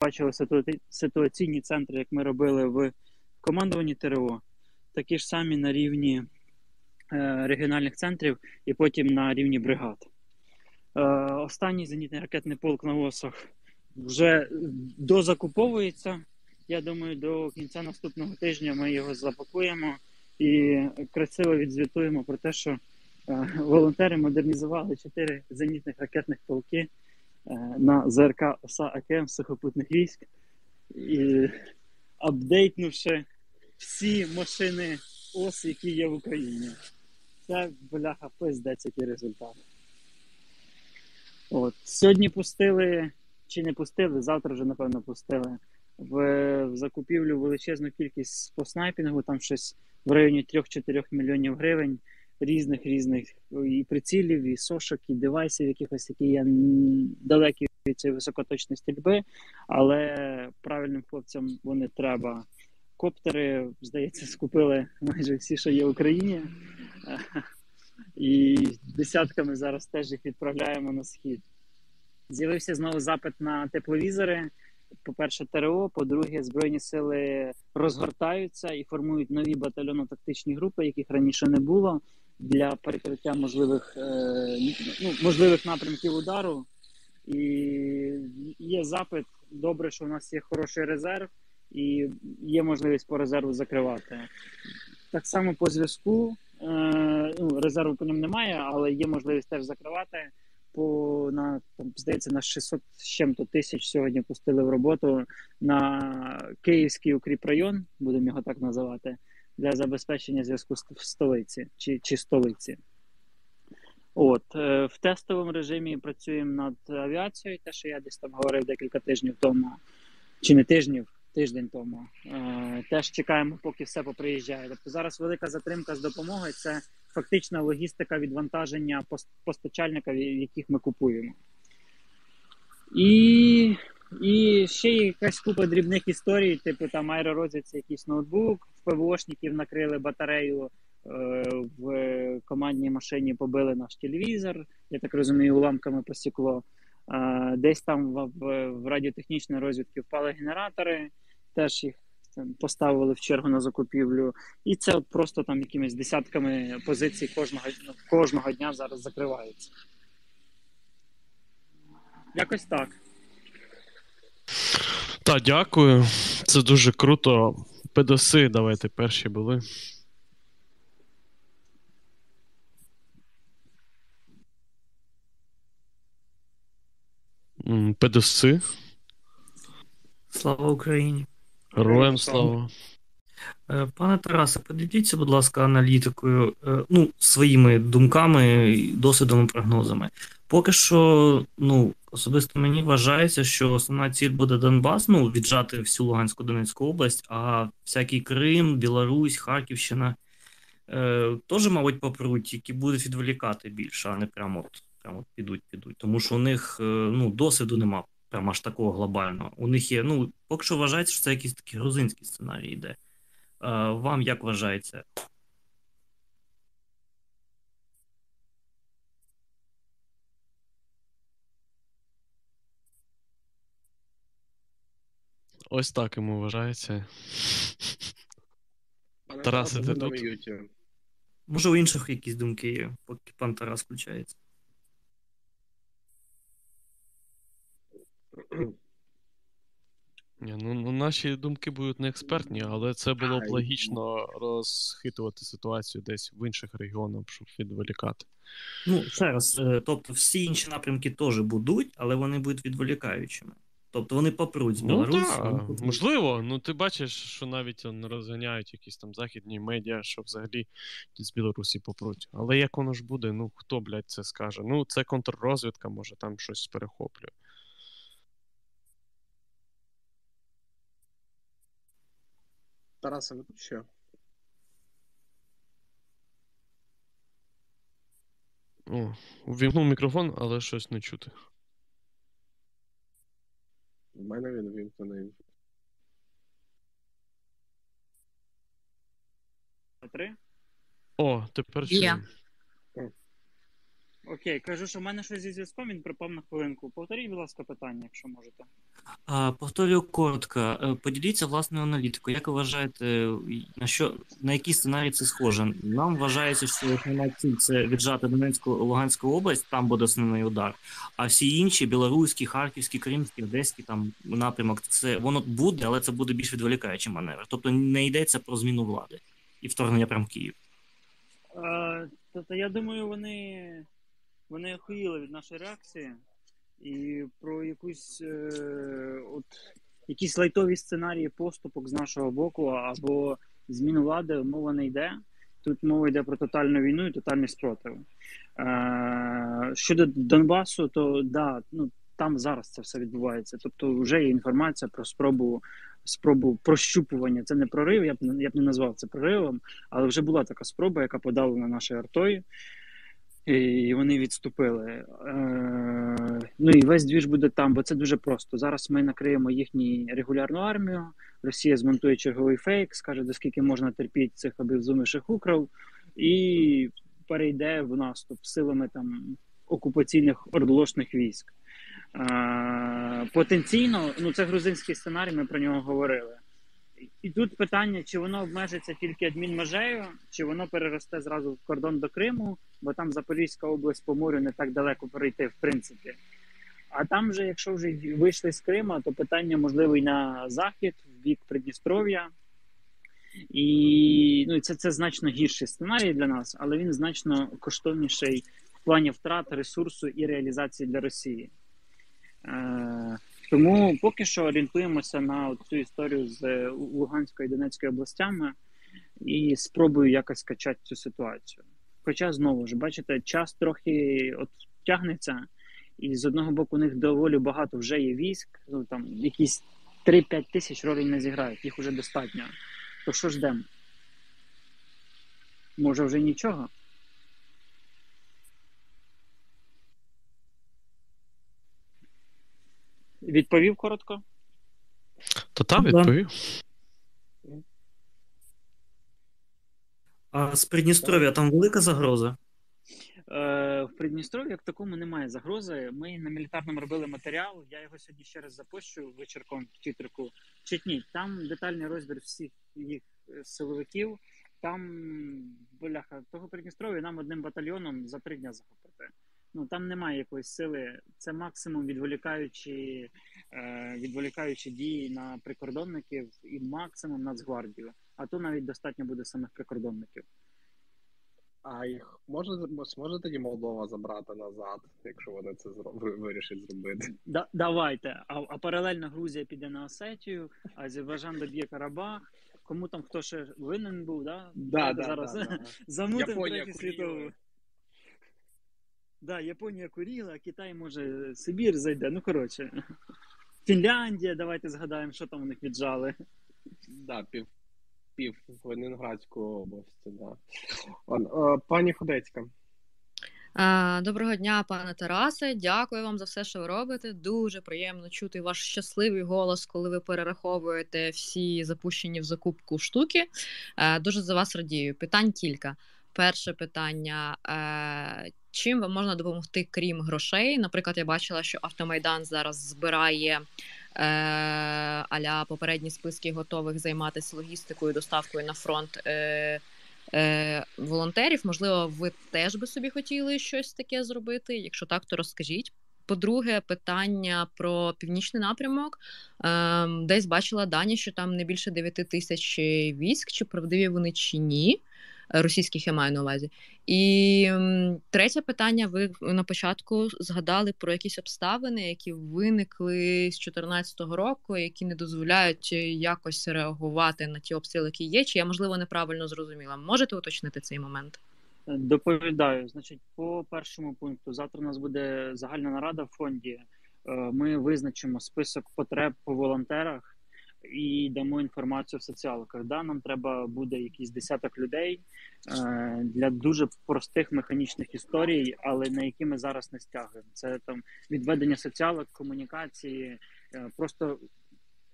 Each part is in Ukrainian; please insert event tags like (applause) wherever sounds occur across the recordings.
бачили ситуаційні центри, як ми робили в командуванні ТРО, такі ж самі на рівні е, регіональних центрів і потім на рівні бригад. Е, останній зенітний ракетний полк на ОСах вже дозакуповується. Я думаю, до кінця наступного тижня ми його запакуємо і красиво відзвітуємо про те, що е, волонтери модернізували чотири зенітних ракетних полки на ЗРК ОСА АКМ сухопутних військ, і апдейтнувши всі машини ОС, які є в Україні. Це бляха пиздець, який результат. От. Сьогодні пустили, чи не пустили, завтра вже, напевно, пустили в, в закупівлю величезну кількість по снайпінгу, там щось в районі 3-4 мільйонів гривень різних різних і прицілів, і сошок, і девайсів, якихось, які є далекі від цієї високоточної стрільби, але правильним хлопцям вони треба. Коптери, здається, скупили майже всі, що є в Україні. І десятками зараз теж їх відправляємо на схід. З'явився знову запит на тепловізори. По-перше, ТРО, по-друге, Збройні сили розгортаються і формують нові батальйонно-тактичні групи, яких раніше не було, для перекриття можливих е, ну, можливих напрямків удару. І є запит. Добре, що у нас є хороший резерв, і є можливість по резерву закривати. Так само по зв'язку. Е, ну, резерву по ньому немає, але є можливість теж закривати. По на там здається на 600 з чим-то тисяч сьогодні пустили в роботу на Київський укріпрайон, будемо його так називати, для забезпечення зв'язку в столиці чи чи столиці. От е, в тестовому режимі працюємо над авіацією, те, що я десь там говорив декілька тижнів тому, чи не тижнів, тиждень тому. Е, теж чекаємо, поки все поприїжджає. Тобто зараз велика затримка з допомогою це фактична логістика відвантаження постачальника, яких ми купуємо. І і ще якась купа дрібних історій, типу там аеророзвідці якийсь ноутбук, ПВОшників накрили батарею е, в командній машині, побили наш телевізор, я так розумію, уламками посікло. Е, десь там в, в, в радіотехнічній розвідці впали генератори теж їх поставили в чергу на закупівлю, і це просто там якимись десятками позицій кожного ну, кожного дня зараз закривається. Якось так. Так, дякую. Це дуже круто. Педоси, давайте перші були. Педоси. Слава Україні. Героям слава. Е, пане Тарасе, поділіться, будь ласка, аналітикою, е, ну, своїми думками, досвідом і прогнозами. Поки що, ну, особисто мені вважається, що основна ціль буде Донбас, ну, віджати всю Луганську Донецьку область, а всякий Крим, Білорусь, Харківщина е, теж, мабуть, попруть, які будуть відволікати більше, а не прямо от, прямо от підуть, підуть. Тому що у них е, ну, досвіду нема прямо аж такого глобального. У них є, ну, поки що вважається, що це якийсь такий грузинський сценарій йде. А, Вам як вважається? Ось так йому вважається. Тарас, ти тут? Може, у інших якісь думки є, поки пан Тарас включається. Ні, ну, ну наші думки будуть не експертні, але це було б логічно розхитувати ситуацію десь в інших регіонах, щоб відволікати. Ну, ще раз, е, тобто всі інші напрямки теж будуть, але вони будуть відволікаючими. Тобто вони попруть з Білорусі. Ну, так, можливо, ну ти бачиш, що навіть не розганяють якісь там західні медіа, що взагалі з Білорусі попруть. Але як воно ж буде, ну хто, блядь, це скаже? Ну, це контррозвідка, може там щось перехоплює. Тараса, ви тут що? О, Увімкнув мікрофон, але щось не чути. У мене він вимкнений. Три? О, тепер чую. Окей, кажу, що в мене щось зі зв'язком, він припав на хвилинку. Повторіть, будь ласка, питання, якщо можете. А, Повторюю коротко. Е, поділіться власною аналітикою. Як ви вважаєте, на що на який сценарій це схоже? Нам вважається, що основна ціль це віджати Донецьку Луганську область, там буде основний удар. А всі інші білоруські, харківські, кримські, одеські там напрямок, це воно буде, але це буде більш відволікаючий маневр. Тобто не йдеться про зміну влади і вторгнення прямо в Київ. Тобто, я думаю, вони вони охуїли від нашої реакції і про якусь е, от якісь лайтові сценарії поступок з нашого боку або зміну влади мова не йде. Тут мова йде про тотальну війну і тотальний спротив. Е, Щодо Донбасу, то да, ну там зараз це все відбувається. Тобто, вже є інформація про спробу спробу прощупування. Це не прорив, я б я б не назвав це проривом, але вже була така спроба, яка подалена нашою артою і вони відступили. Е, Ну і весь двіж буде там, бо це дуже просто. Зараз ми накриємо їхню регулярну армію. Росія змонтує черговий фейк, скаже, до скільки можна терпіти цих обезуміших укров, і перейде в наступ силами там окупаційних ордолошних військ. Е, Потенційно, ну це грузинський сценарій, ми про нього говорили. І тут питання, чи воно обмежиться тільки адмінмежею, чи воно переросте зразу в кордон до Криму, бо там Запорізька область по морю не так далеко перейти, в принципі. А там, же, якщо вже вийшли з Крима, то питання можливо і на захід, в бік Придністров'я. І ну, це це значно гірший сценарій для нас, але він значно коштовніший в плані втрат ресурсу і реалізації для Росії. Е, тому поки що орієнтуємося на цю історію з е, Луганською і Донецькою областями і спробую якось качати цю ситуацію. Хоча знову ж бачите, час трохи от тягнеться, і з одного боку у них доволі багато вже є військ. Ну там якісь 3-5 тисяч ролей не зіграють, їх вже достатньо. То що ждемо? Може вже нічого? Відповів коротко? То там відповів. А з Придністров'я там велика загроза? Е, В Придністров'ї як такому немає загрози. Ми на мілітарному робили матеріал. Я його сьогодні ще раз запущу вечірком в тітрику. Читніть. Там детальний розбір всіх їх е, силовиків. Там, бляха, того Придністров'я нам одним батальйоном за три дня захопити ну там немає якоїсь сили. Це максимум відволікаючи е, відволікаючи дії на прикордонників і максимум Нацгвардію. А то навіть достатньо буде самих прикордонників. А їх може зможе тоді Молдова забрати назад, якщо вони це вирішать зробити? Да, Давайте. А а паралельно Грузія піде на Осетію, Азербайджан доб'є Карабах. Кому там хто ще винен був, да? Да, да, зараз да, да. (laughs) замутим третю світову. Да, Японія куріла, Китай може Сибір зайде. Ну коротше. Фінляндія, давайте згадаємо, що там у них віджали. Да, пів пів Ленінградської області, да. Е, пані Ходецька. Доброго дня, пане Тарасе. Дякую вам за все, що ви робите. Дуже приємно чути ваш щасливий голос, коли ви перераховуєте всі запущені в закупку штуки. Е, дуже за вас радію. Питань кілька. Перше питання: е, чим вам можна допомогти, крім грошей? Наприклад, я бачила, що Автомайдан зараз збирає е, аля попередні списки готових займатися логістикою, доставкою на фронт. Е, е, Волонтерів, можливо, ви теж би собі хотіли щось таке зробити. Якщо так, то розкажіть. По-друге, питання про північний напрямок. Е, Десь бачила дані, що там не більше 9 тисяч військ, чи правдиві вони чи ні російських я маю на увазі. І третє питання: ви на початку згадали про якісь обставини, які виникли з 2014 року, які не дозволяють якось реагувати на ті обстріли, які є. Чи я можливо неправильно зрозуміла? Можете уточнити цей момент? Доповідаю, значить, по першому пункту завтра у нас буде загальна нарада в фонді. Е, ми визначимо список потреб по волонтерах і дамо інформацію в соціалках. Да, Нам треба буде якийсь десяток людей е, для дуже простих механічних історій, але на які ми зараз не стягуємо. Це там відведення соціалок, комунікації, е, просто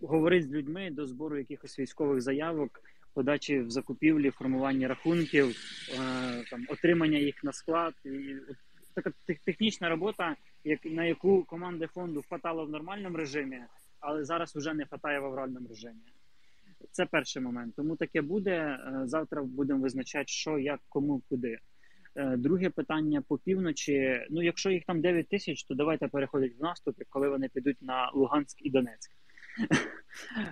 говорити з людьми до збору якихось військових заявок. Подачі в закупівлі, формування рахунків, е, там отримання їх на склад, і така технічна робота, як на яку команди фонду хватало в нормальному режимі, але зараз вже не хватає в авральному режимі. Це перший момент. Тому таке буде. Е, завтра будемо визначати, що, як, кому, куди. Е, друге питання по півночі. Ну, якщо їх там 9 тисяч, то давайте переходять в наступ, коли вони підуть на Луганськ і Донецьк.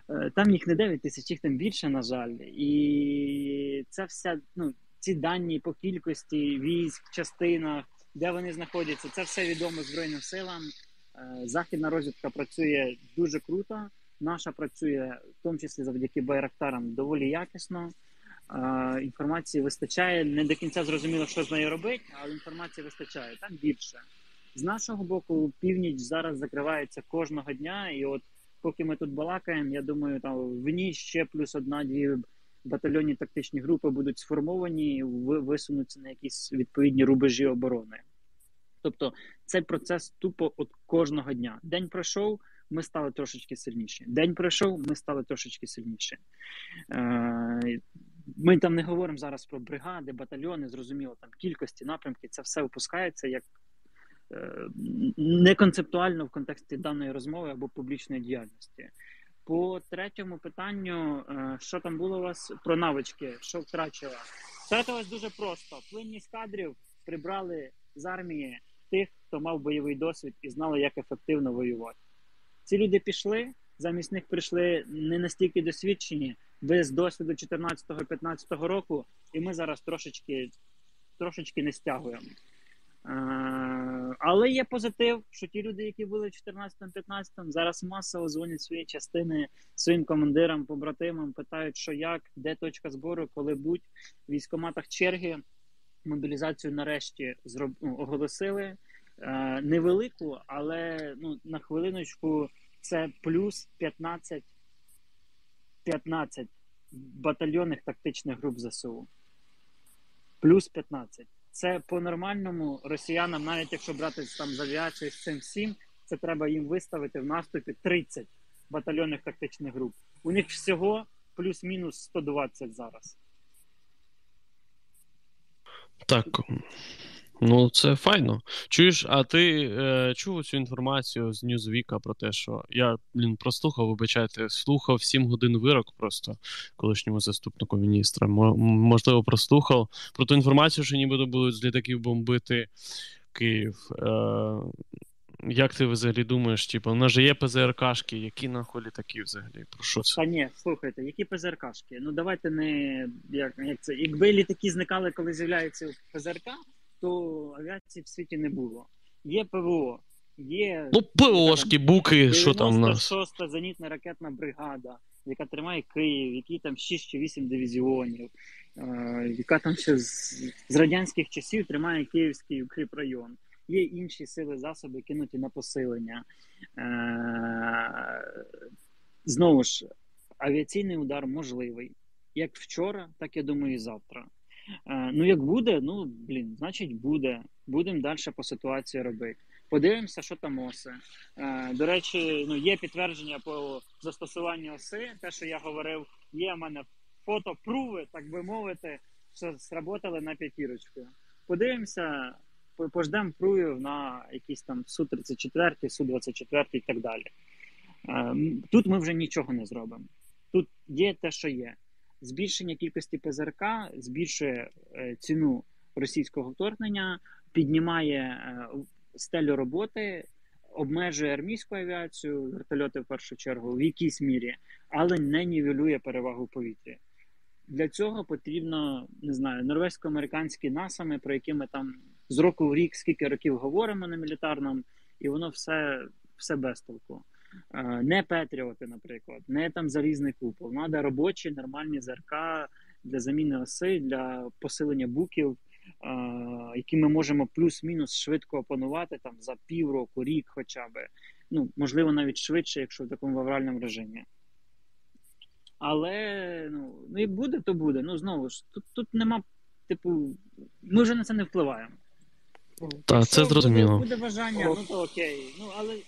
Е, там їх не 9 тисяч, їх там більше, на жаль. І це все, ну, ці дані по кількості військ, частинах, де вони знаходяться, це все відомо Збройним силам. Е, західна розвідка працює дуже круто. Наша працює в тому числі завдяки байрактарам доволі якісно. Е, інформації вистачає. Не до кінця зрозуміло, що з нею робити, але інформації вистачає там більше. З нашого боку, північ зараз закривається кожного дня, і от поки ми тут балакаємо, я думаю, там в ніч ще плюс одна-дві батальйонні тактичні групи будуть сформовані, і висунуться на якісь відповідні рубежі оборони. Тобто цей процес тупо от кожного дня. День пройшов, ми стали трошечки сильніші. День пройшов, ми стали трошечки сильніші. Е, ми там не говоримо зараз про бригади, батальйони, зрозуміло, там кількості, напрямки, це все опускається як е, не концептуально в контексті даної розмови або публічної діяльності. По третьому питанню, е, що там було у вас про навички, що втрачила? Втратилось дуже просто. Плинність кадрів прибрали з армії тих, хто мав бойовий досвід і знали, як ефективно воювати. Ці люди пішли, замість них прийшли не настільки досвідчені, без досвіду 14-15 року, і ми зараз трошечки трошечки не стягуємо. Е, але є позитив, що ті люди, які були в 14-15, зараз масово дзвонять свої частини своїм командирам, побратимам, питають, що як, де точка збору, коли будь в військоматах черги. Мобілізацію нарешті зроб... ну, оголосили е, невелику, але ну, на хвилиночку це плюс 15 15 батальйонних тактичних груп ЗСУ. Плюс 15. Це по-нормальному росіянам, навіть якщо брати там з авіації з цим всім, це треба їм виставити в наступі 30 батальйонних тактичних груп. У них всього плюс-мінус 120 зараз. Так. Ну, це файно. Чуєш, а ти е, чув цю інформацію з Ньюзвіка про те, що я блін, прослухав, вибачайте, слухав 7 годин вирок просто колишньому заступнику міністра. можливо, прослухав про ту інформацію, що нібито будуть з літаків бомбити Київ. Е, Як ти взагалі думаєш? Типу, у нас же є ПЗРКшки, які нахуй літаки взагалі? Про що це? Та ні, слухайте, які ПЗРКшки? Ну давайте не як, як це. Якби літаки зникали, коли з'являється ПЗРК то авіації в світі не було. Є ПВО, є ну ПВОшки, буки, що там у нас? 96-та зенітна ракетна бригада, яка тримає Київ, які там 6 чи 8 дивізіонів, е, яка там ще з, з радянських часів тримає Київський укріпрайон. Є інші сили засоби, кинуті на посилення. Е, Знову ж, авіаційний удар можливий як вчора, так я думаю, і завтра. Е, ну, як буде, ну блін, значить буде. Будемо далі по ситуації робити. Подивимося, що там оси. Е, до речі, ну є підтвердження по застосуванню оси. Те, що я говорив, є в мене фото пруви, так би мовити, що сработали на п'ятірочку. Подивимося, пождемо прувів на якісь там су 34 су 24 і так далі. Е, тут ми вже нічого не зробимо. Тут є те, що є збільшення кількості ПЗРК збільшує е, ціну російського вторгнення, піднімає е, стелю роботи, обмежує армійську авіацію, вертольоти в першу чергу в якійсь мірі, але не нівелює перевагу повітря. Для цього потрібно не знаю норвезько-американські насами, про які ми там з року в рік скільки років говоримо на мілітарному, і воно все все без толку. Е, не Петріоти, наприклад, не там залізний купол. Надо робочі нормальні ЗРК для заміни оси, для посилення буків, е, які ми можемо плюс-мінус швидко опанувати там за півроку, рік, хоча б. Ну, можливо, навіть швидше, якщо в такому вавральному режимі. Але ну, ну як буде, то буде. Ну знову ж тут тут нема, типу, ми вже на це не впливаємо. Так, це зрозуміло. Буде, буде бажання, ну то окей. Ну але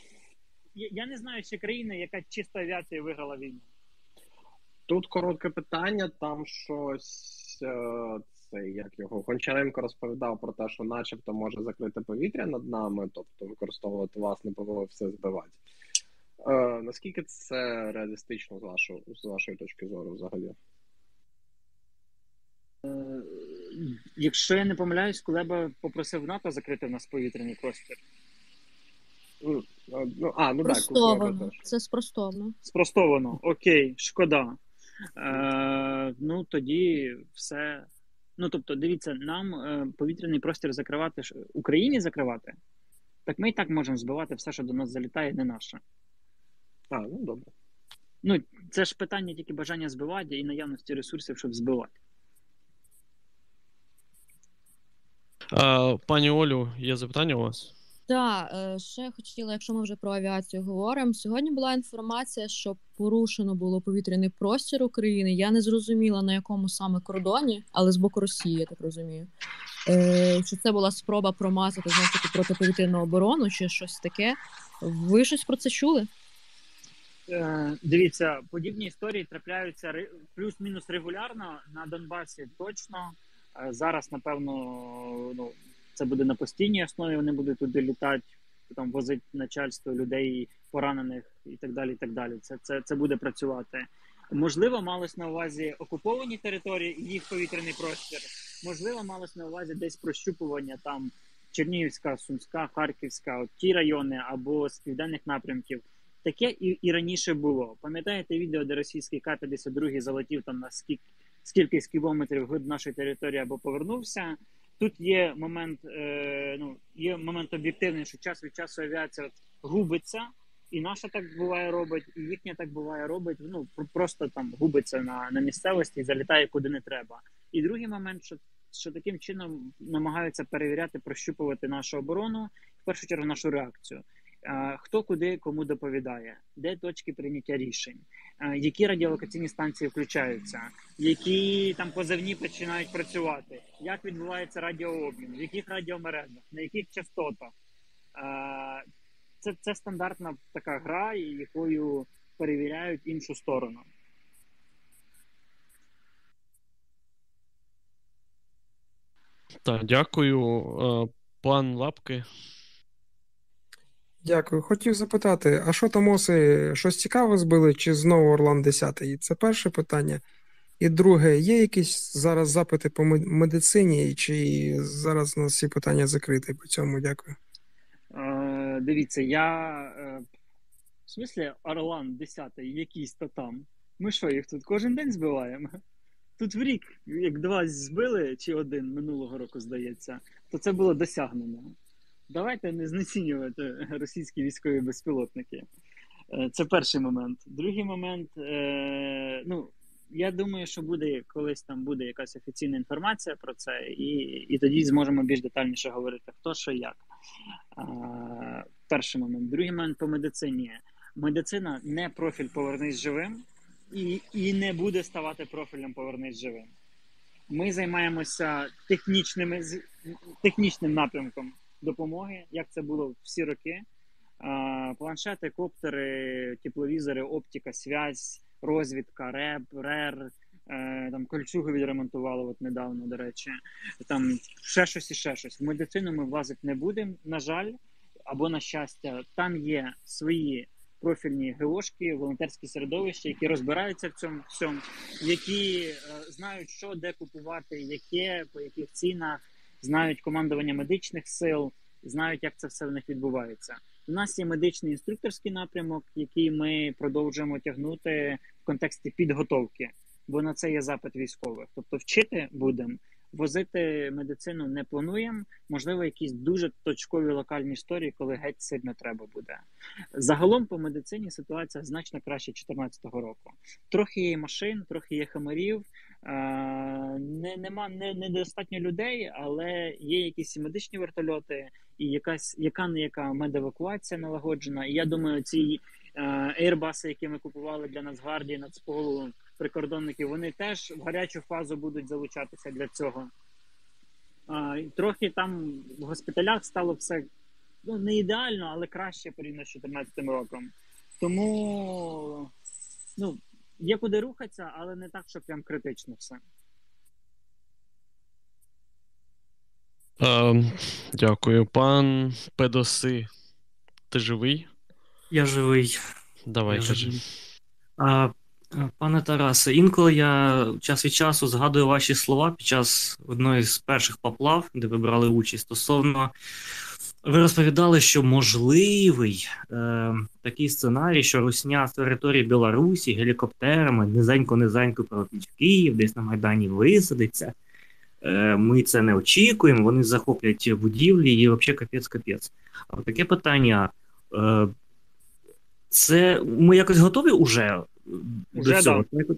я не знаю ще країни, яка чисто авіація виграла війну. Тут коротке питання. Там щось е, це як його Гончаренко розповідав про те, що, начебто, може закрити повітря над нами, тобто використовувати власне ПВО все збивати. Е, наскільки це реалістично з вашого з вашої точки зору взагалі? Якщо я не помиляюсь, Кулеба попросив НАТО закрити в нас повітряний простір. Ну, а, ну так, Це спростовано. Спростовано, окей, шкода. Е, ну тоді все. Ну тобто, дивіться, нам е, повітряний простір закривати Україні закривати. Так ми і так можемо збивати все, що до нас залітає, не наше. А, ну добре. Ну, це ж питання тільки бажання збивати і наявності ресурсів, щоб збивати. Пані Олю, є запитання у вас? Так, е, ще хотіла, якщо ми вже про авіацію говоримо. Сьогодні була інформація, що порушено було повітряний простір України. Я не зрозуміла на якому саме кордоні, але з боку Росії, я так розумію. Е, Чи це була спроба промазати знову таки протиповітряну оборону, чи щось таке? Ви щось про це чули? Е, дивіться, подібні історії трапляються ре- плюс-мінус регулярно на Донбасі. Точно зараз, напевно, ну це буде на постійній основі. Вони будуть туди літати, там возить начальство людей поранених і так далі. І так далі. Це, це, це буде працювати. Можливо, малось на увазі окуповані території і їх повітряний простір. Можливо, малось на увазі десь прощупування там Чернігівська, Сумська, Харківська, от ті райони або з південних напрямків. Таке і, і раніше було. Пам'ятаєте відео, де російський К-52 залетів там на скільки скільки з кілометрів від нашої території або повернувся. Тут є момент, е, ну є момент об'єктивний, що час від часу авіація губиться, і наша так буває робить, і їхня так буває робить. Ну просто там губиться на, на місцевості і залітає куди не треба. І другий момент, що, що таким чином намагаються перевіряти, прощупувати нашу оборону, в першу чергу нашу реакцію. Хто куди кому доповідає, де точки прийняття рішень, які радіолокаційні станції включаються, які там позивні починають працювати, як відбувається радіообмін, в яких радіомережах, на яких частотах. Це, це стандартна така гра, якою перевіряють іншу сторону. Так, дякую. Е, Пан Лапки. Дякую. Хотів запитати, а що там оси щось цікаве збили, чи знову Орлан 10? Це перше питання. І друге, є якісь зараз запити по медицині, чи зараз у нас всі питання закриті по цьому? Дякую. Е, Дивіться, я е, в смислі Орлан 10 якийсь то там. Ми що, їх тут кожен день збиваємо? Тут в рік, як два збили, чи один минулого року, здається, то це було досягнення. Давайте не знецінювати російські військові безпілотники. Е, Це перший момент. Другий момент, е, ну, я думаю, що буде колись там буде якась офіційна інформація про це, і, і тоді зможемо більш детальніше говорити, хто що як. Перший момент. Другий момент по медицині. Медицина не профіль повернись живим і, і не буде ставати профілем повернись живим. Ми займаємося технічними технічним напрямком допомоги, як це було всі роки. Планшети, коптери, тепловізори, оптика, связь, розвідка, РЕБ, РЕР, е, там кольчугу відремонтували от недавно, до речі. Там ще щось і ще щось. В медицину ми влазити не будемо, на жаль, або на щастя. Там є свої профільні ГОшки, волонтерські середовища, які розбираються в цьому всьому, які е, знають, що де купувати, яке, по яких цінах, знають командування медичних сил, знають, як це все в них відбувається. У нас є медичний інструкторський напрямок, який ми продовжуємо тягнути в контексті підготовки, бо на це є запит військових. Тобто, вчити будемо, возити медицину не плануємо. Можливо, якісь дуже точкові локальні історії, коли геть сильно треба буде. Загалом по медицині ситуація значно краще 2014 року. Трохи є машин, трохи є хамерів. е, Не, нема не, недостатньо людей, але є якісь медичні вертольоти, і якась яка не яка медевакуація налагоджена. І я думаю, ці ейрбаси, які ми купували для Нацгвардії, Нацполу, прикордонників, вони теж в гарячу фазу будуть залучатися для цього. А, трохи там в госпіталях стало все ну, не ідеально, але краще порівняно з 2014 роком. Тому ну, є куди рухатися, але не так, що прям критично все. Е, Дякую. Пан Педоси. Ти живий? Я живий. Давай, Я кажи. А, а, пане Тарасе, інколи я час від часу згадую ваші слова під час одної з перших поплав, де ви брали участь. Стосовно ви розповідали, що можливий е, такий сценарій, що Русня з території Білорусі гелікоптерами низенько-низенько пролетить в Київ, десь на Майдані висадиться. Е, ми це не очікуємо, вони захоплять будівлі і взагалі капець-капець. А таке питання. Е, це ми якось готові уже Уже до цього? да.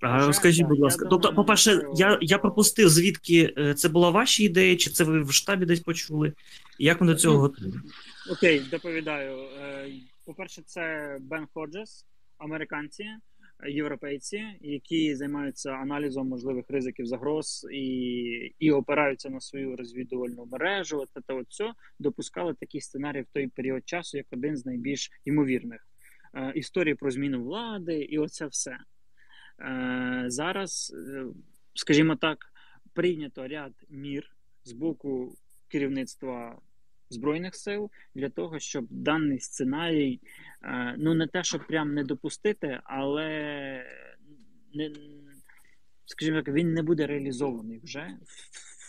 А Уже, розкажіть, будь ласка. думаю, тобто, по-перше, я, я пропустив, звідки е, це була ваша ідея, чи це ви в штабі десь почули? Як ми до цього Ну, готові? Окей, доповідаю. Е, По-перше, це Бен Ходжес, американці, е, європейці, які займаються аналізом можливих ризиків загроз і, і опираються на свою розвідувальну мережу. От це от все допускали такий сценарій в той період часу, як один з найбільш ймовірних. Е, Історії про зміну влади, і оце все. Е, Зараз, е, скажімо так, прийнято ряд мір з боку керівництва Збройних сил для того, щоб даний сценарій, ну не те, щоб прям не допустити, але не, скажімо так, він не буде реалізований вже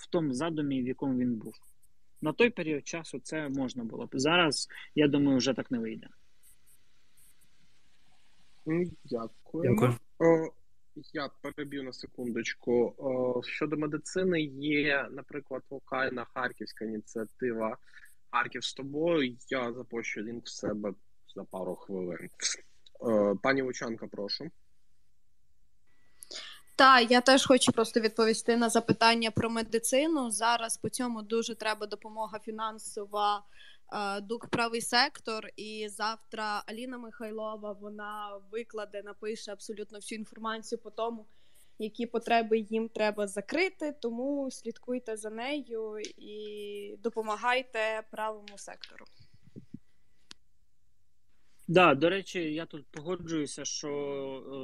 в, тому задумі, в якому він був. На той період часу це можна було. Зараз, я думаю, вже так не вийде. Дякую. Дякую. Я переб'ю на секундочку. Щодо медицини, є, наприклад, локальна харківська ініціатива Харків з тобою. Я запущу лінк в себе за пару хвилин. Пані Лучанка, прошу. Так, я теж хочу просто відповісти на запитання про медицину. Зараз по цьому дуже треба допомога фінансова. Е, Дук правий сектор, і завтра Аліна Михайлова вона викладе, напише абсолютно всю інформацію по тому, які потреби їм треба закрити. Тому слідкуйте за нею і допомагайте правому сектору. Да, до речі, я тут погоджуюся, що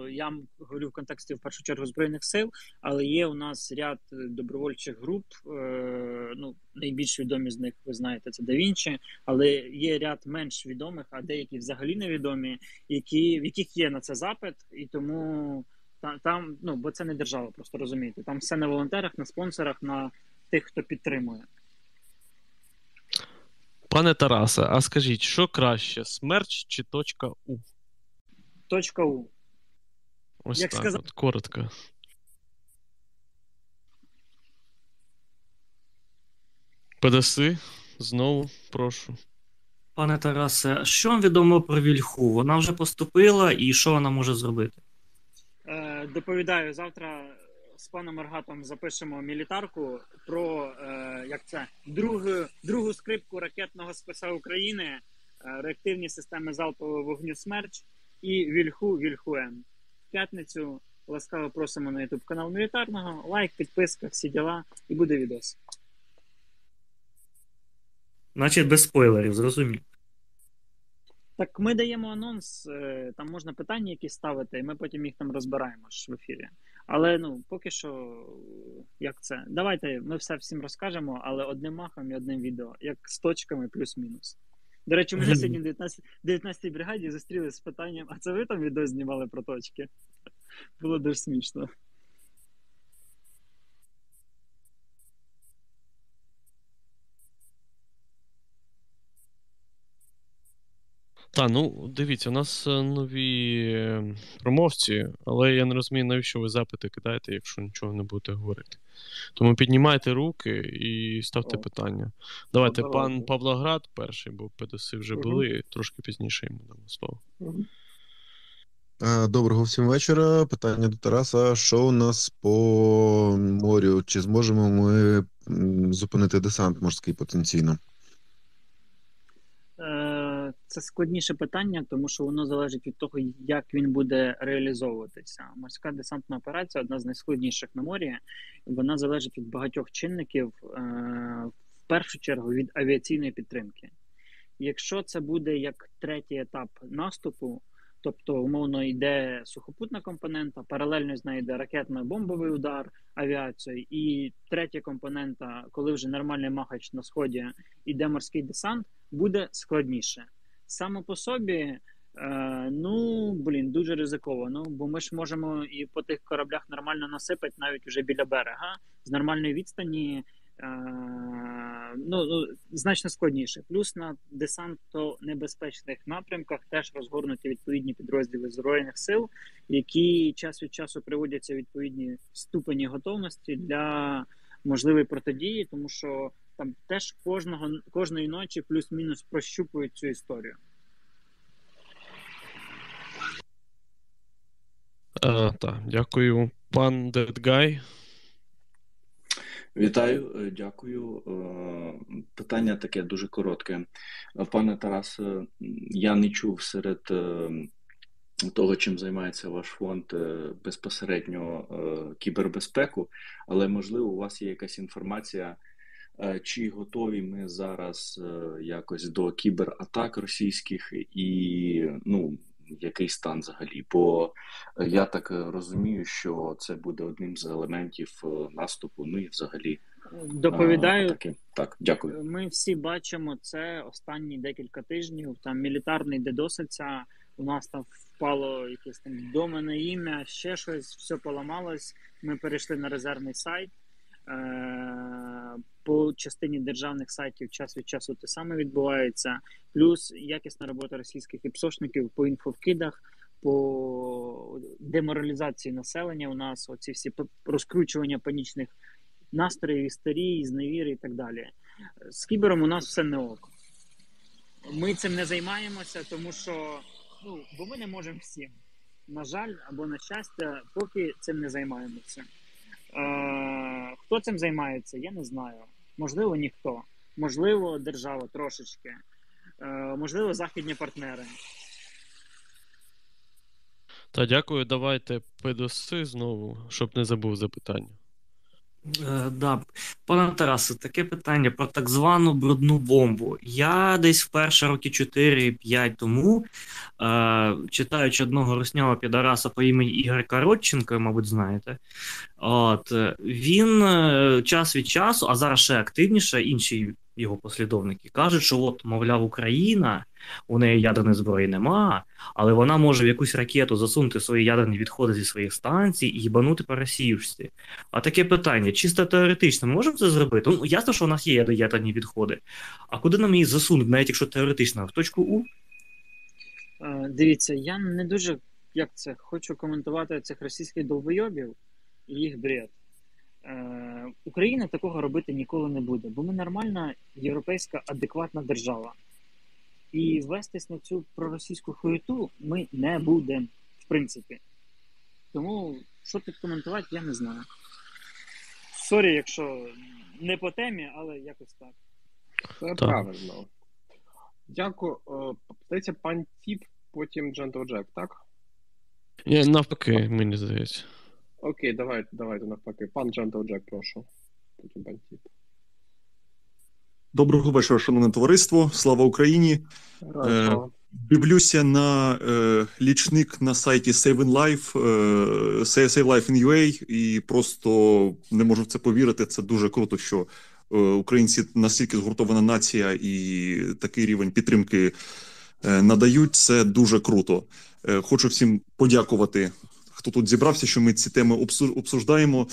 е, я говорю в контексті в першу чергу збройних сил, але є у нас ряд е, добровольчих груп. Е, ну найбільш відомі з них ви знаєте, це Давінчі, але є ряд менш відомих, а деякі взагалі невідомі, які в яких є на це запит, і тому там, там ну бо це не держава, просто розумієте. Там все на волонтерах, на спонсорах, на тих, хто підтримує. Пане Тарасе, а скажіть, що краще, смерч чи точка У? Точка У. Ось Як так, сказав- от, коротко. ПДСи, знову прошу. Пане Тарасе, що вам відомо про Вільху? Вона вже поступила, і що вона може зробити? Е, доповідаю завтра з паном Аргатом запишемо мілітарку про е, як це другу, другу скрипку ракетного списа України, е, реактивні системи залпового вогню Смерч і Вільху Вільхуен. В п'ятницю ласкаво просимо на YouTube канал мілітарного. Лайк, підписка, всі діла, і буде відос. Значить, без спойлерів, зрозумів. Так ми даємо анонс, е, там можна питання якісь ставити, і ми потім їх там розбираємо ж в ефірі. Але ну поки що, як це? Давайте ми все всім розкажемо, але одним махом і одним відео, як з точками плюс-мінус. До речі, ми сьогодні в 19, 19 бригаді зустріли з питанням: а це ви там відео знімали про точки? Було дуже смішно. Та, ну дивіться, у нас е, нові е, промовці, але я не розумію, навіщо ви запити кидаєте, якщо нічого не будете говорити. Тому піднімайте руки і ставте О. питання. Давайте, Ну, пан. Павлоград перший, бо ПДСи вже Мгм. були, трошки пізніше йому дамо слово. Е, Доброго всім вечора. Питання до Тараса. Що у нас по морю? Чи зможемо ми зупинити десант морський потенційно? Це складніше питання, тому що воно залежить від того, як він буде реалізовуватися. Морська десантна операція одна з найскладніших на морі. Вона залежить від багатьох чинників, е, в першу чергу від авіаційної підтримки. Якщо це буде як третій етап наступу, тобто умовно йде сухопутна компонента, паралельно з нею йде ракетно-бомбовий удар авіацією, і третя компонента, коли вже нормальний махач на сході, іде морський десант, буде складніше. Саме по собі Е, ну, блін, дуже ризиковано, бо ми ж можемо і по тих кораблях нормально насипати навіть вже біля берега з нормальної відстані. Е, ну, ну, значно складніше. Плюс на десантно-небезпечних напрямках теж розгорнуті відповідні підрозділи Збройних сил, які час від часу приводяться відповідні ступені готовності для можливої протидії, тому що там теж кожного кожної ночі плюс-мінус прощупують цю історію. А, Так, дякую, пан Дедгай. Вітаю, е, дякую. Е, питання таке дуже коротке. Пане Тарасе, я не чув серед е, того, чим займається ваш фонд безпосередньо кібербезпеку, але можливо у вас є якась інформація, чи готові ми зараз якось до кібератак російських і ну який стан взагалі? Бо е, я так е, розумію, що це буде одним з елементів е, наступу. Ну і взагалі доповідаю таки. Так, дякую. Ми всі бачимо це останні декілька тижнів. Там мілітарний дедоситься. У нас там впало якесь там домене ім'я, ще щось, все поламалось. Ми перейшли на резервний сайт. По частині державних сайтів час від часу те саме відбувається, плюс якісна робота російських іпсошників по інфовкидах, по деморалізації населення. У нас оці всі розкручування панічних настроїв, істерії, зневіри і так далі. З кібером у нас все не ок. Ми цим не займаємося, тому що ну, бо ми не можемо всім. На жаль, або на щастя, поки цим не займаємося. Е, Хто цим займається, я не знаю. Можливо, ніхто. Можливо, держава трошечки. Е, Можливо, західні партнери. Та дякую. Давайте ПДС знову, щоб не забув запитання. Е, да. Пане Тарасе, таке питання про так звану брудну бомбу. Я десь вперше роки 4-5 тому, е, читаючи одного руснявого підараса по імені Ігор Коротченко, мабуть, знаєте, от, він е, час від часу, а зараз ще активніше, інші його послідовники кажуть, що от, мовляв, Україна, у неї ядерної зброї нема, але вона може в якусь ракету засунути свої ядерні відходи зі своїх станцій і їбанути по Росіюшці. А таке питання: чисто теоретично, ми можемо це зробити? Ну, ясно, що у нас є ядерні відходи. А куди нам її засунути, навіть якщо теоретично, в точку У? Е, дивіться, я не дуже як це хочу коментувати цих російських довбойобів і їх бред. Е, Україна такого робити ніколи не буде, бо ми нормальна європейська адекватна держава. І вестись на цю проросійську хуєту ми не будемо, в принципі. Тому, що тут коментувати, я не знаю. Sorry, якщо не по темі, але якось так. Це так. правильно. Дякую. Е, здається, пан Тіп, потім Джентл Джек, так? Я навпаки, мені здається. Окей, давайте, давайте навпаки. Пан Джентл Джек, прошу. Потім пан Тіп. Доброго вечора, шановне товариство. Слава Україні. Е, Дивлюся на е, лічник на сайті Save in Life, е, Save Life in UA і просто не можу в це повірити. Це дуже круто, що е, українці настільки згуртована нація і такий рівень підтримки е, надають. Це дуже круто. Е, хочу всім подякувати хто тут зібрався, що ми ці теми обсуждаємо.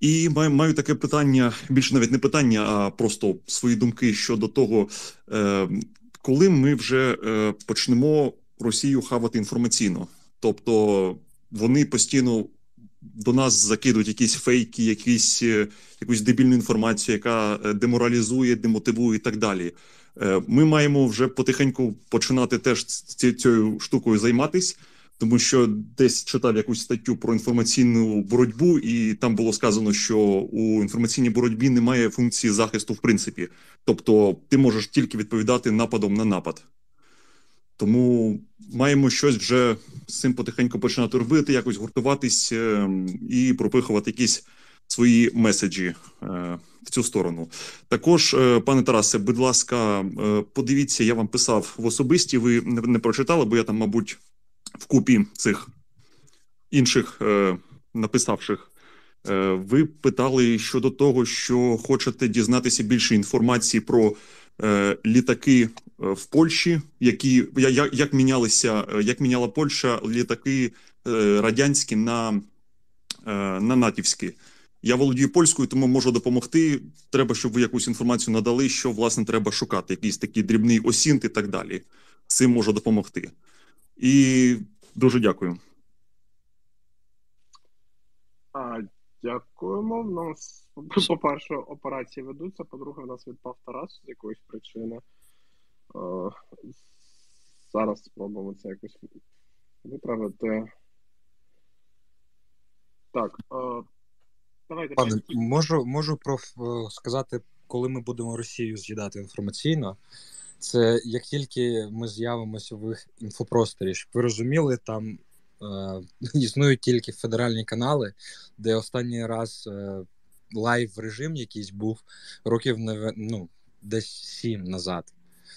І маю, таке питання, більше навіть не питання, а просто свої думки щодо того, е, коли ми вже е, почнемо Росію хавати інформаційно, тобто вони постійно до нас закидують якісь фейки, якісь е, якусь дебільну інформацію, яка деморалізує, демотивує і так далі. Ми маємо вже потихеньку починати теж цією штукою займатися тому що десь читав якусь статтю про інформаційну боротьбу, і там було сказано, що у інформаційній боротьбі немає функції захисту, в принципі. Тобто, ти можеш тільки відповідати нападом на напад. Тому маємо щось вже з цим потихеньку починати робити, якось гуртуватись е, і пропихувати якісь свої меседжі е, в цю сторону. Також, е, пане Тарасе, будь ласка, подивіться, я вам писав в особисті. Ви не прочитали, бо я там, мабуть, вкупі цих інших е, написавших. Е, ви питали щодо того, що хочете дізнатися більше інформації про е, літаки е, в Польщі, які як, як мінялися, е, як міняла Польща літаки е, радянські на, на натівські. Я володію польською, тому можу допомогти. Треба, щоб ви якусь інформацію надали, що власне треба шукати, якийсь такий дрібний осінт і так далі. Цим можу допомогти. І дуже дякую. А, дякуємо. У нас, по-перше, операції ведуться, по-друге, у нас відпав Тарас з якоїсь причини. А, зараз спробуємо це якось виправити. Так. А, давайте. Пане, можу, можу про сказати, коли ми будемо Росію з'їдати інформаційно. Це як тільки ми з'явимося в їх інфопросторі, щоб ви розуміли, там е, (laughs) існують тільки федеральні канали, де останній раз е, live режим якийсь був років ну, десь сім назад.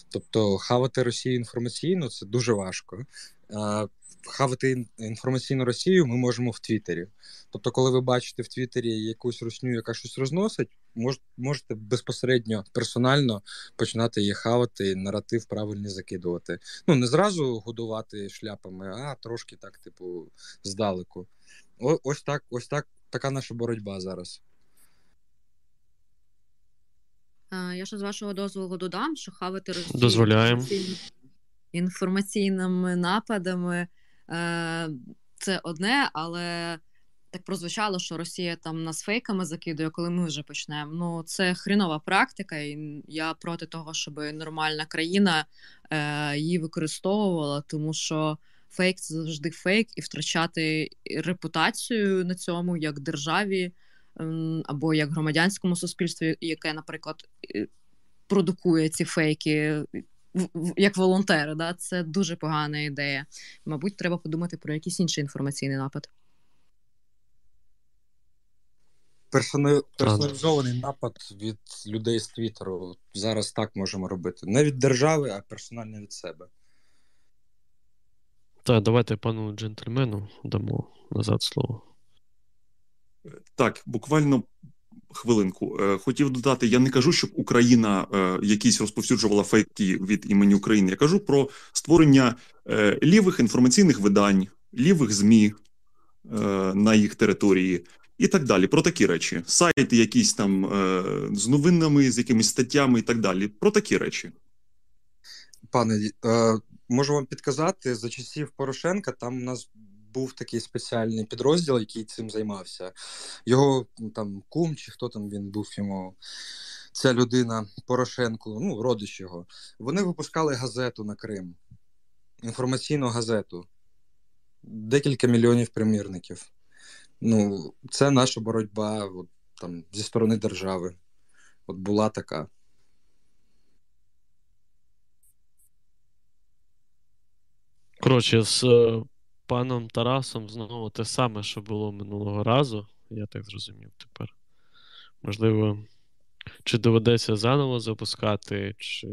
Тобто хавати Росію інформаційно це дуже важко. Е, хавати інформаційну Росію ми можемо в Твіттері. Тобто, коли ви бачите в Твіттері якусь русню, яка щось розносить, можете безпосередньо персонально починати її хавати, наратив правильний закидувати. Ну не зразу годувати шляпами, а трошки так, типу, здалеку. О, ось так, ось так, така наша боротьба зараз. Е, Я ще з вашого дозволу додам, що хавати Росію Дозволяємо. інформаційними нападами е, це одне, але так прозвучало, що Росія там нас фейками закидує, коли ми вже почнемо. Ну, це хрінова практика, і я проти того, щоб нормальна країна е, її використовувала, тому що фейк це завжди фейк, і втрачати репутацію на цьому як державі ем, або як громадянському суспільстві, яке, наприклад, е, продукує ці фейки. Як волонтери, да? це дуже погана ідея. Мабуть, треба подумати про якийсь інший інформаційний напад. Персоналізований напад від людей з Твіттеру. Зараз так можемо робити. Не від держави, а персонально від себе. Так, давайте пану джентльмену дамо назад слово. Так, буквально хвилинку. Е, Хотів додати, я не кажу, щоб Україна е, якісь розповсюджувала фейки від імені України. Я кажу про створення е, лівих інформаційних видань, лівих ЗМІ на їх території і так далі. Про такі речі. Сайти якісь там е, з новинами, з якимись статтями і так далі. Про такі речі. Пане, е, можу вам підказати, за часів Порошенка там у нас був такий спеціальний підрозділ, який цим займався. Його ну, там кум, чи хто там він був йому, ця людина Порошенко, ну, родич його. Вони випускали газету на Крим, інформаційну газету. Декілька мільйонів примірників. Ну, це наша боротьба от, там, зі сторони держави. От була така. Коротше, з е, паном Тарасом знову те саме, що було минулого разу. Я так зрозумів тепер. Можливо, чи доведеться заново запускати, чи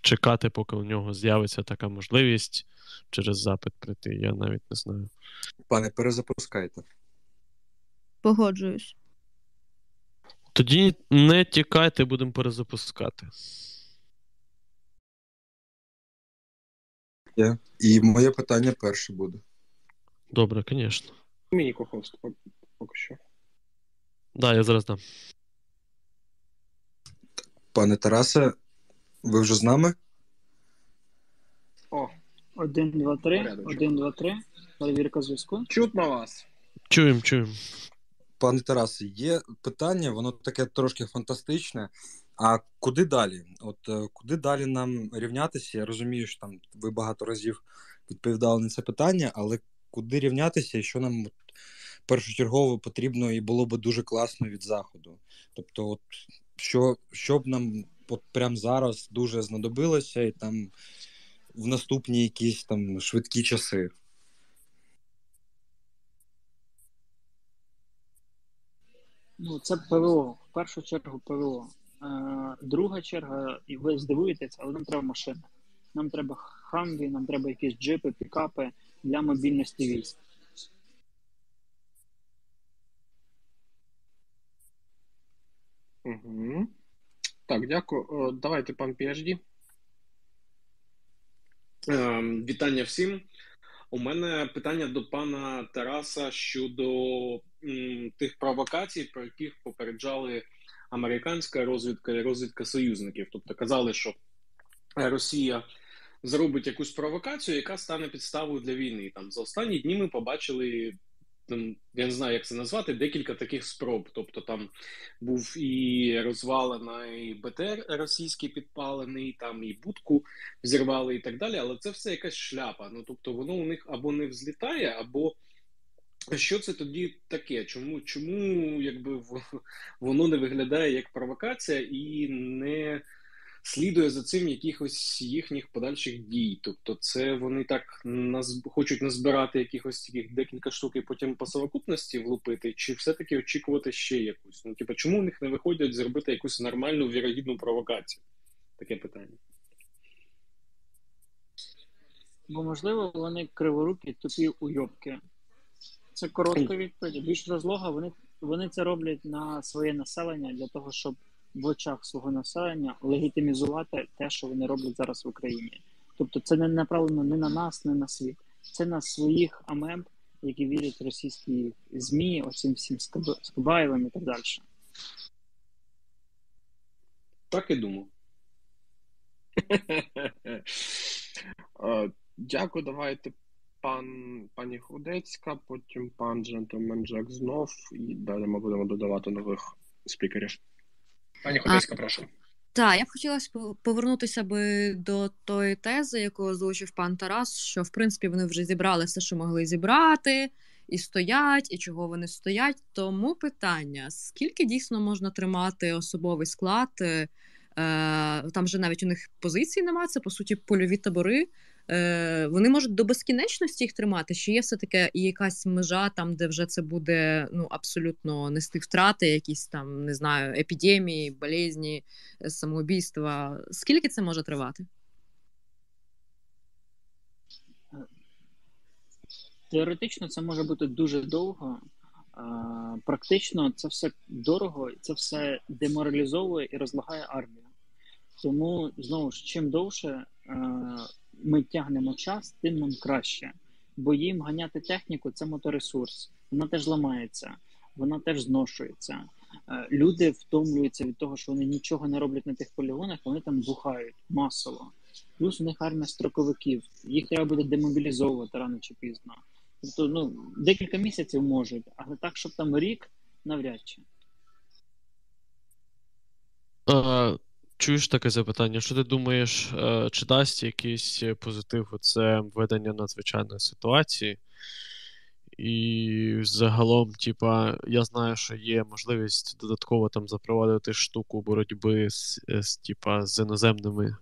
чекати, поки у нього з'явиться така можливість через запит прийти. Я навіть не знаю. Пане, перезапускайте. Погоджуюсь. Тоді не тікайте, будемо перезапускати. І моє питання перше буде. Добре, звісно. Мені кохост поки що. Да, я зараз дам. Пане Тарасе, ви вже з нами? О, Один, два, три. Порядочок. Один, два, три. Перевірка зв'язку. чутно вас. Чуємо, чуємо. Пане Тарасе, є питання, воно таке трошки фантастичне. А куди далі? От е, куди далі нам рівнятися? Я розумію, що там ви багато разів відповідали на це питання, але куди рівнятися і що нам от, першочергово потрібно і було би дуже класно від заходу? Тобто, от що, що б нам от прямо зараз дуже знадобилося, і там в наступні якісь там швидкі часи. Ну, це ПВО. В першу чергу ПВО. Е, друга черга, і ви здивуєтесь, але нам треба машини. Нам треба хамві, нам треба якісь джипи, пікапи для мобільності військ. Угу. Так, дякую. Е, Давайте, пан PhD. Ем, Вітання всім. У мене питання до пана Тараса щодо м, тих провокацій, про яких попереджали американська розвідка і розвідка союзників. Тобто казали, що Росія зробить якусь провокацію, яка стане підставою для війни. Там за останні дні ми побачили. Там, я не знаю, як це назвати, декілька таких спроб. Тобто там був і розвалена, і БТР російський підпалений, там і будку зірвали і так далі, але це все якась шляпа. Ну тобто воно у них або не взлітає, або що це тоді таке? Чому чому якби воно не виглядає як провокація і не слідує за цим якихось їхніх подальших дій? Тобто, це вони так наз... хочуть назбирати якихось таких декілька штук і потім по совокупності влупити, чи все-таки очікувати ще якусь? Ну, типу, чому у них не виходять зробити якусь нормальну вірогідну провокацію? Таке питання. Бо, можливо, вони криворукі, тупі уйобки. Це коротка відповідь. Більш розлога, вони, вони це роблять на своє населення для того, щоб в очах свого населення легітимізувати те, що вони роблять зараз в Україні. Тобто це не направлено не на нас, не на світ. Це на своїх амеб, які вірять російські ЗМІ, оцим всім Скабаєвим і так далі. Так і думав. (laughs) Е, Дякую, давайте пан, пані Худецька, потім пан Джентльмен Джек знов, і далі ми будемо додавати нових спікерів. Пані Худецька, прошу. Так, я б хотіла повернутися би до тої тези, яку озвучив пан Тарас, що в принципі вони вже зібрали все, що могли зібрати, і стоять, і чого вони стоять. Тому питання: скільки дійсно можна тримати особовий склад? Е, там же навіть у них позицій немає, це по суті польові табори. Е, вони можуть до безкінечності їх тримати, чи є все таки і якась межа там, де вже це буде ну абсолютно нести втрати, якісь там не знаю, епідемії, болезні, е, самоубійства. Скільки це може тривати? Теоретично це може бути дуже довго. Практично це все дорого, це все деморалізовує і розлагає армію. Тому знову ж чим довше е, ми тягнемо час, тим нам краще. Бо їм ганяти техніку це моторесурс. Вона теж ламається, вона теж зношується. Е, Люди втомлюються від того, що вони нічого не роблять на тих полігонах, вони там бухають масово. Плюс у них армія строковиків. Їх треба буде демобілізовувати рано чи пізно. Тобто, ну, декілька місяців можуть, але так, щоб там рік, навряд чи. Чуєш таке запитання? Що ти думаєш, е, чи дасть якийсь позитив оце введення надзвичайної ситуації? І загалом, типа, я знаю, що є можливість додатково там запровадити штуку боротьби з, з, типа, з іноземними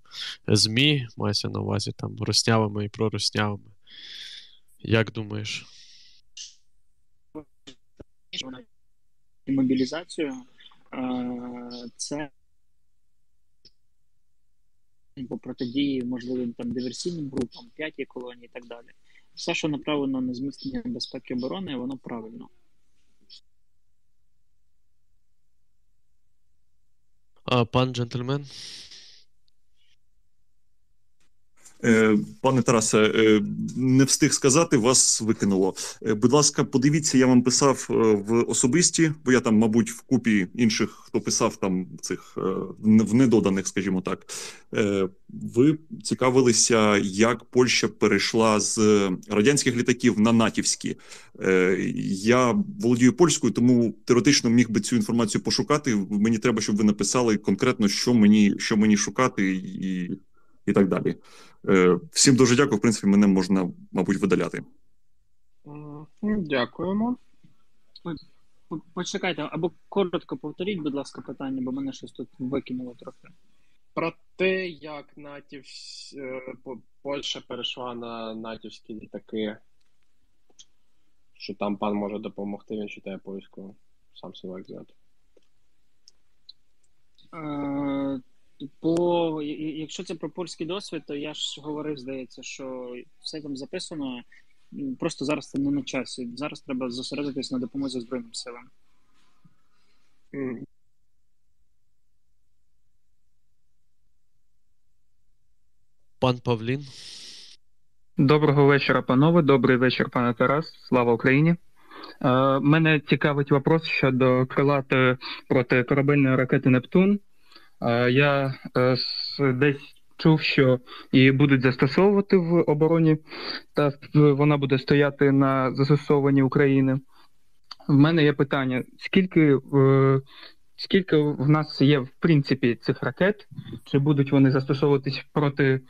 ЗМІ, мається на увазі там роснявими і пророснявими. Як думаєш? мобілізацію, е, це по протидії можливим там диверсійним групам, п'ятій колонії і так далі. Все, що направлено на зміцнення безпеки оборони, воно правильно. Пан джентльмен? Е, Пане Тарасе, е, не встиг сказати, вас викинуло. Е, Будь ласка, подивіться, я вам писав в особисті, бо я там, мабуть, в купі інших, хто писав там цих в недоданих, скажімо так. Ви цікавилися, як Польща перейшла з радянських літаків на натівські. Я володію польською, тому теоретично міг би цю інформацію пошукати. Мені треба, щоб ви написали конкретно, що мені, що мені шукати, і, і так далі. Е, Всім дуже дякую. В принципі, мене можна, мабуть, видаляти. Дякуємо. Почекайте, або коротко повторіть, будь ласка, питання, бо мене щось тут викинуло трохи. Про те, як натів е, Польща перейшла на натівські літаки, що там пан може допомогти, він читає польською. Сам себе взяти. По якщо це про польський досвід, то я ж говорив, здається, що все там записано. Просто зараз це не на часі. Зараз треба зосередитись на допомозі Збройним силам. Пан Павлін. Доброго вечора, панове. Добрий вечір, пане Тарас. Слава Україні. Е, мене цікавить вопрос щодо крилати проти корабельної ракети Нептун. Я е, десь чув, що її будуть застосовувати в обороні, та вона буде стояти на застосованні України. В мене є питання: скільки скільки в нас є в принципі цих ракет? Чи будуть вони застосовуватись проти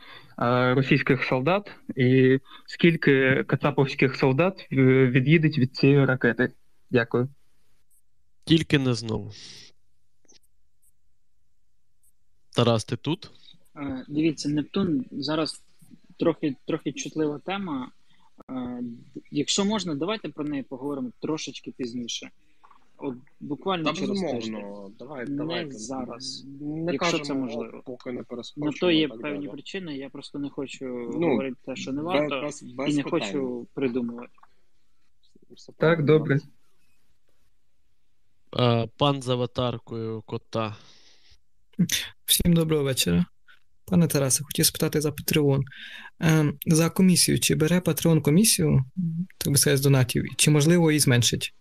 російських солдат? І скільки кацаповських солдат е, від'їдуть від цієї ракети? Дякую. Тільки не знову. Тарас, ти тут? Е, Дивіться, Нептун зараз трохи, трохи чутлива тема. Е, Якщо можна, давайте про неї поговоримо трошечки пізніше. От буквально Та через тиждень. давай, не давайте. зараз. Не якщо кажемо, це можливо. поки не На то є так певні далі. причини, я просто не хочу Ну, говорити те, що не без- варто, без- без і не хочу придумувати. Так, добре. Е, Пан з аватаркою кота. Всім доброго вечора. Пане Тарасе, хотів спитати за Patreon. Е, за комісію, чи бере Patreon комісію, так би сказати, з донатів, чи можливо її зменшить?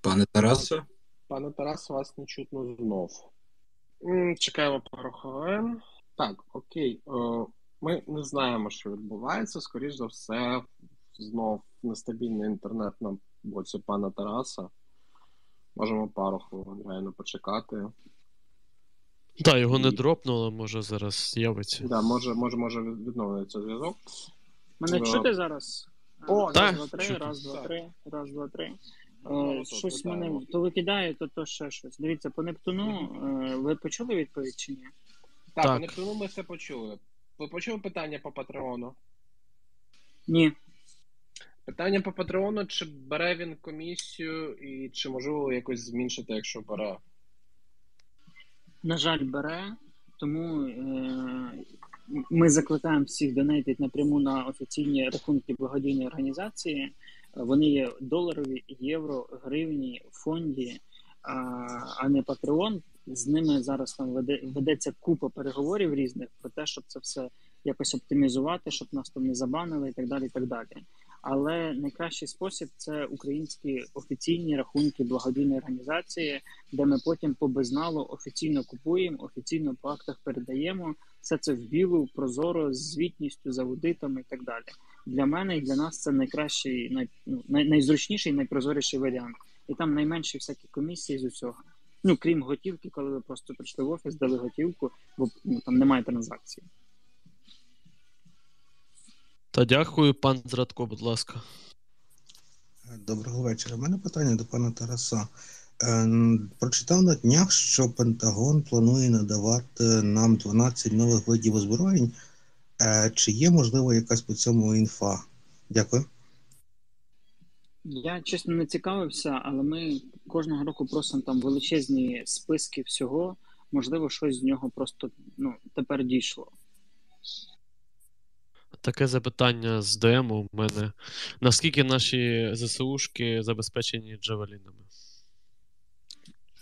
Пане Тарасе? Пане Тарас, вас не чутно знов. Чекаємо пару хвилин. Так, окей. Е, Ми не знаємо, що відбувається. Скоріш за все, знов нестабільний інтернет на боці пана Тараса. Можемо пару хвилин реально почекати. Так, його не дропнуло, може зараз з'явиться. Да, може, може, може від- відновлюється зв'язок. Мене Ну, чути зараз? О, раз, так, два, три, чути. раз, два, Так. три, раз, два, три. Ну, Е, щось мене то викидає, то, то ще щось. Дивіться, по Нептуну, е, ви почули відповідь чи ні? Так, Так. так. Нептуну ми все почули. Ви почули питання по Патреону? Ні. Питання по Патреону, чи бере він комісію і чи можливо якось зменшити, якщо бере? На жаль, бере, тому е, ми закликаємо всіх донейтити напряму на офіційні рахунки благодійної організації. Вони є доларові, євро, гривні, фонді, а, а не Patreon. З ними зараз там веде, ведеться купа переговорів різних про те, щоб це все якось оптимізувати, щоб нас там не забанили і так далі. І так далі. Але найкращий спосіб це українські офіційні рахунки благодійної організації, де ми потім по безналу офіційно купуємо, офіційно по актах передаємо. Все це в білу, прозоро, з звітністю, з аудитами і так далі. Для мене і для нас це найкращий, най, ну, най, найзручніший, найпрозоріший варіант. І там найменші всякі комісії з усього. Ну, крім готівки, коли ви просто прийшли в офіс, дали готівку, бо ну, там немає транзакцій. Та дякую, пан Зрадко, будь ласка. Доброго вечора. У мене питання до пана Тараса. Е, Прочитав на днях, що Пентагон планує надавати нам 12 нових видів озброєнь. Е, Чи є можливо якась по цьому інфа? Дякую. Я чесно не цікавився, але ми кожного року просимо там величезні списки всього. Можливо, щось з нього просто ну, тепер дійшло. Таке запитання з ДМ у мене. Наскільки наші ЗСУшки забезпечені джавелінами?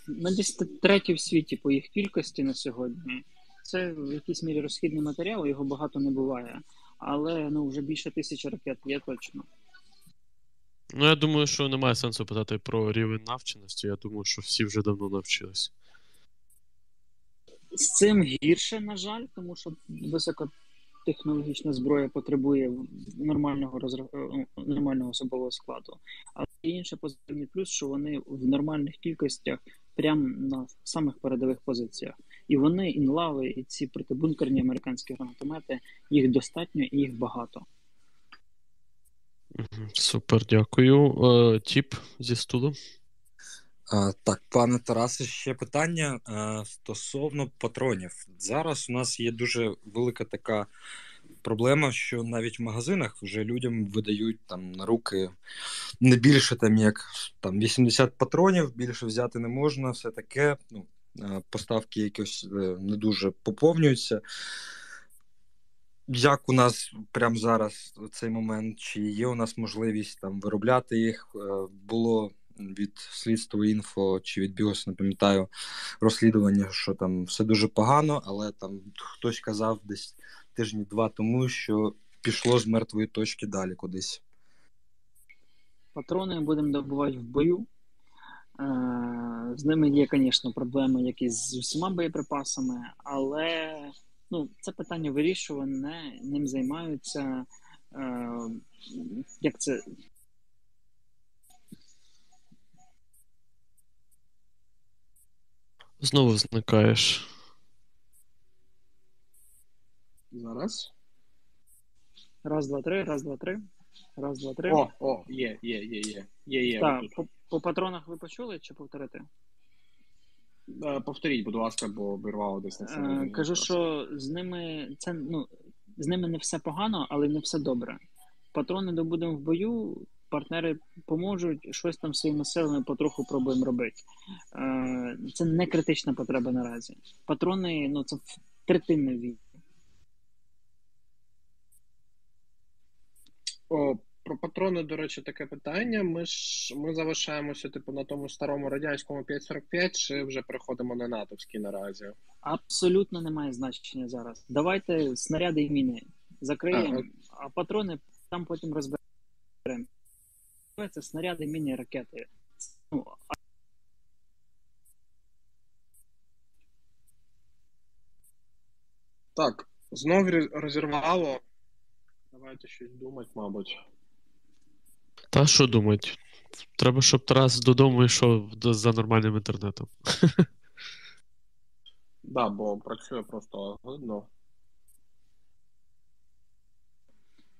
Ми десь т- треті в світі по їх кількості на сьогодні. Це в якійсь мірі розхідний матеріал, його багато не буває. Але ну вже більше тисячі ракет є точно. Ну, я думаю, що немає сенсу питати про рівень навченості. Я думаю, що всі вже давно навчились. З цим гірше, на жаль, тому що високотехнологічна зброя потребує нормального розра... е, нормального особового складу. Але інше позитивний плюс, що вони в нормальних кількостях прямо на самих передових позиціях. І вони, інлави, і ці протибункерні американські гранатомети, їх достатньо і їх багато. Супер, дякую. Е, Тіп зі студу. Так, пане Тарасе, ще питання стосовно патронів. Зараз у нас є дуже велика така проблема, що навіть в магазинах вже людям видають там на руки не більше там як там 80 патронів, більше взяти не можна, все таке. Ну, поставки якось е, не дуже поповнюються. Як у нас прямо зараз цей момент, чи є у нас можливість там виробляти їх? Е, Було від слідства інфо чи від Бігос, не пам'ятаю, розслідування, що там все дуже погано, але там хтось казав десь тижні два тому, що пішло з мертвої точки далі кудись. Патрони будемо добувати в бою. Е, З ними є, звісно, проблеми якісь з усіма боєприпасами, але ну, це питання вирішуване, ним займаються. Е, Як це Знову зникаєш. Зараз. раз, два, три, раз, два, три. Раз, два, три. О, о, є, є, є, є. Є, є. так, отут. по, по патронах ви почули чи повторити? Е, Повторіть, будь ласка, бо обірвало десь на Е, середині. Кажу, що з ними це ну з ними не все погано, але не все добре. Патрони добудемо в бою, партнери поможуть, щось там своїми силами потроху пробуємо робити. Е, Це не критична потреба наразі. Патрони, ну це в- третинна війна. О, про патрони, до речі, таке питання. Ми ж ми залишаємося, типу, на тому старому радянському 5.45, чи вже переходимо на натовський наразі? Абсолютно немає значення зараз. Давайте снаряди і міни закриємо, а, патрони там потім розберемо. Це снаряди, міни, ракети. Ну, Так, знов розірвало. Давайте щось думати, мабуть. Та що думать? Треба, щоб Тарас додому йшов за нормальним інтернетом. (laughs) Да, бо працює просто видно.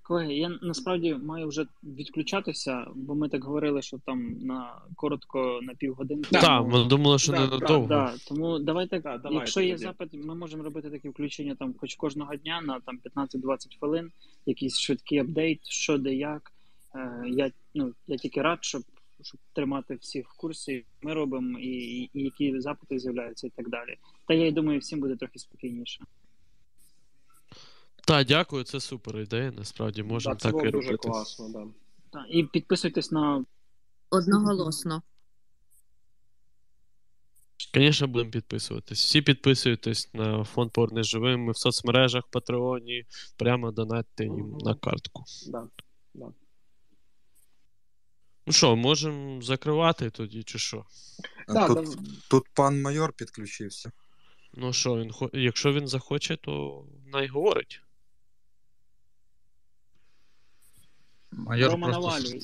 Колеги, я насправді маю вже відключатися, бо ми так говорили, що там на коротко на півгодинки. Так, ми думали, що Да, не да, надовго. да. Тому давайте, давайте якщо є тоді. запит, ми можемо робити такі включення там хоч кожного дня на там 15-20 хвилин, якийсь швидкий апдейт, що де як. Е, я, ну, я тільки рад, щоб, щоб тримати всіх в курсі. Ми робимо і, і, і які запити з'являються, і так далі. Та я й думаю, всім буде трохи спокійніше. Так, дякую, це супер ідея. Насправді можемо Так, так і дуже класно, да. Так, і підписуйтесь на Одноголосно. Звісно, будемо підписуватись. Всі підписуйтесь на фонд «Повернись живим. Ми в соцмережах, Патреоні, прямо донатьте їм на картку. Да, да. Ну що, можемо закривати тоді, чи що? А тут, тут пан майор підключився. Ну що, він хо... якщо він захоче, то най говорить. Майор Рома, просто... навалюй.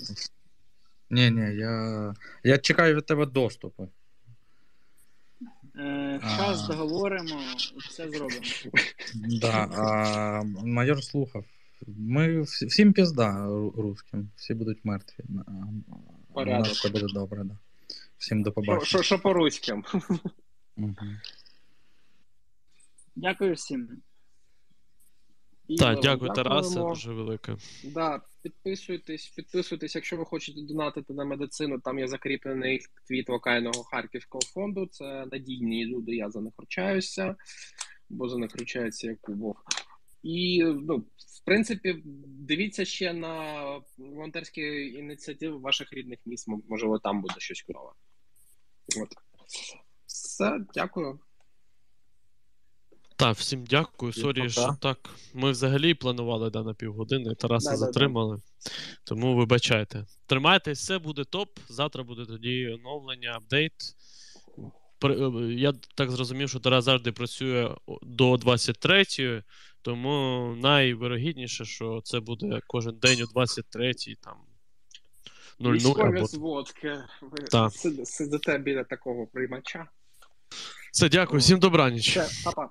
Ні, ні, я. Я чекаю від тебе доступу. Е, А. час договоримо, все зробимо. Да, а майор слухав. Ми всі- всім пізда ру- русським, всі будуть мертві. Порядок. нас все буде добре, да. Всім до побачення. що, що по руським? Мгм. Дякую всім. І Так, дякую, Тарасе, дуже велике. Да, підписуйтесь, підписуйтесь, якщо ви хочете донатити на медицину, там є закріплений твіт локального харківського фонду. Це надійні люди, я за них ручаюся, бо за них ручається Якубов. І ну, в принципі, дивіться ще на волонтерські ініціативи ваших рідних міст. Можливо, там буде щось кльове. От. Все, дякую. Так, всім дякую. Sorry, що так. Ми взагалі планували да, на півгодини, Тараса Да-да-да. затримали. Тому вибачайте. Тримайтесь, все буде топ. Завтра буде тоді оновлення, апдейт. Е, Я так зрозумів, що Тарас завжди працює до 23-ї, тому найвирогідніше, що це буде кожен день о 23-й, там 00 Військові або. зводки. Ви сидите біля такого приймача. Все, дякую, всім добраніч. Все, па-па.